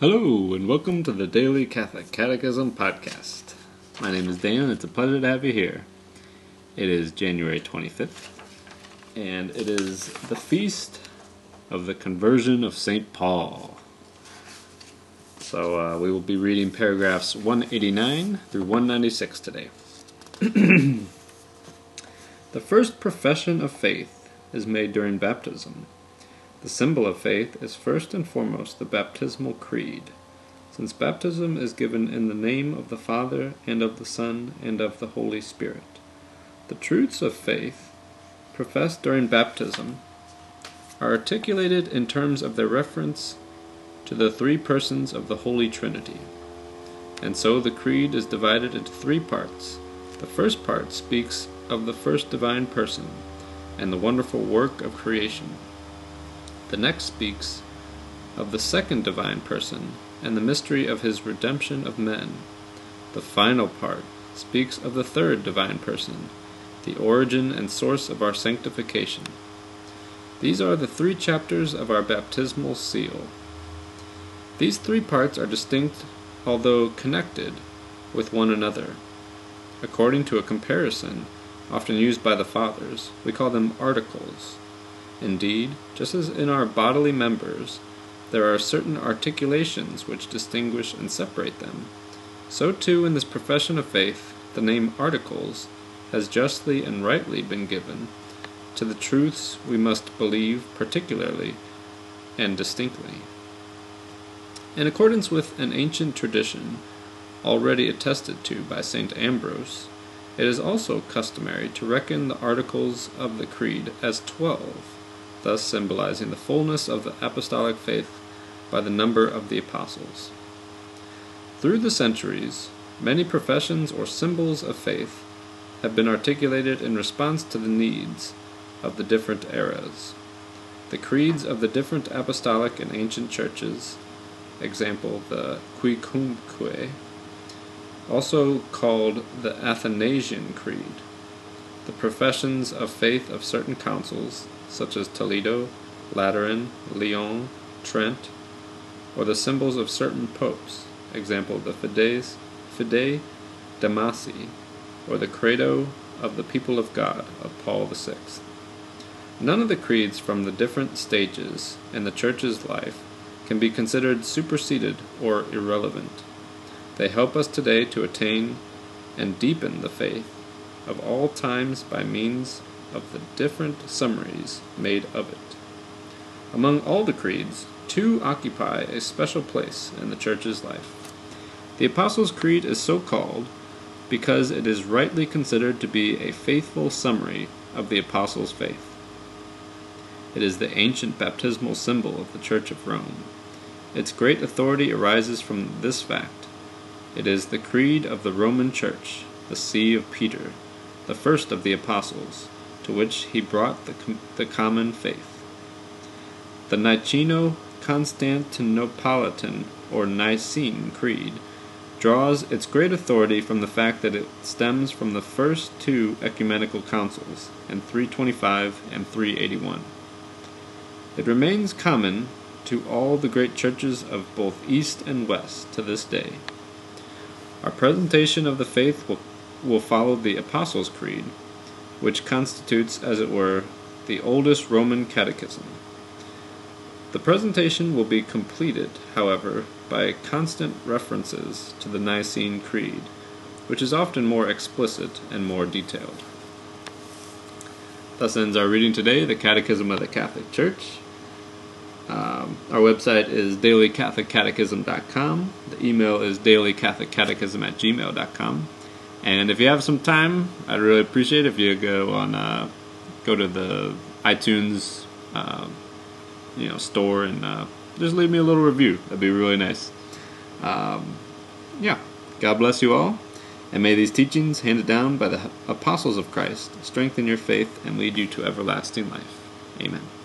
Hello, and welcome to the Daily Catholic Catechism Podcast. My name is Dan, and it's a pleasure to have you here. It is January 25th, and it is the feast of the conversion of St. Paul. So uh, we will be reading paragraphs 189 through 196 today. the first profession of faith is made during baptism. The symbol of faith is first and foremost the baptismal creed, since baptism is given in the name of the Father, and of the Son, and of the Holy Spirit. The truths of faith, professed during baptism, are articulated in terms of their reference to the three persons of the Holy Trinity. And so the creed is divided into three parts. The first part speaks of the first divine person and the wonderful work of creation. The next speaks of the second divine person and the mystery of his redemption of men. The final part speaks of the third divine person, the origin and source of our sanctification. These are the three chapters of our baptismal seal. These three parts are distinct, although connected, with one another. According to a comparison often used by the Fathers, we call them articles. Indeed, just as in our bodily members there are certain articulations which distinguish and separate them, so too in this profession of faith the name articles has justly and rightly been given to the truths we must believe particularly and distinctly. In accordance with an ancient tradition, already attested to by St. Ambrose, it is also customary to reckon the articles of the Creed as twelve thus symbolizing the fullness of the apostolic faith by the number of the apostles. Through the centuries, many professions or symbols of faith have been articulated in response to the needs of the different eras. The creeds of the different apostolic and ancient churches, example the Quicumque, also called the Athanasian Creed, the professions of faith of certain councils, such as Toledo, Lateran, Lyon, Trent, or the symbols of certain popes, example the Fides, Fide Damasi, or the Credo of the people of God of Paul VI. None of the creeds from the different stages in the Church's life can be considered superseded or irrelevant. They help us today to attain and deepen the faith of all times by means of the different summaries made of it. Among all the creeds, two occupy a special place in the Church's life. The Apostles' Creed is so called because it is rightly considered to be a faithful summary of the Apostles' faith. It is the ancient baptismal symbol of the Church of Rome. Its great authority arises from this fact. It is the creed of the Roman Church, the See of Peter, the first of the Apostles, to which he brought the, com- the common faith. The Niceno Constantinopolitan or Nicene Creed draws its great authority from the fact that it stems from the first two ecumenical councils in 325 and 381. It remains common to all the great churches of both East and West to this day. Our presentation of the faith will, will follow the Apostles' Creed, which constitutes, as it were, the oldest Roman catechism. The presentation will be completed, however, by constant references to the Nicene Creed, which is often more explicit and more detailed. Thus ends our reading today, the Catechism of the Catholic Church. Um, our website is dailycatholiccatechism.com. The email is dailycatholiccatechism at gmail.com. And if you have some time, I'd really appreciate if you go on, uh, go to the iTunes, uh, you know, store and uh, just leave me a little review. That'd be really nice. Um, yeah, God bless you all, and may these teachings handed down by the apostles of Christ strengthen your faith and lead you to everlasting life. Amen.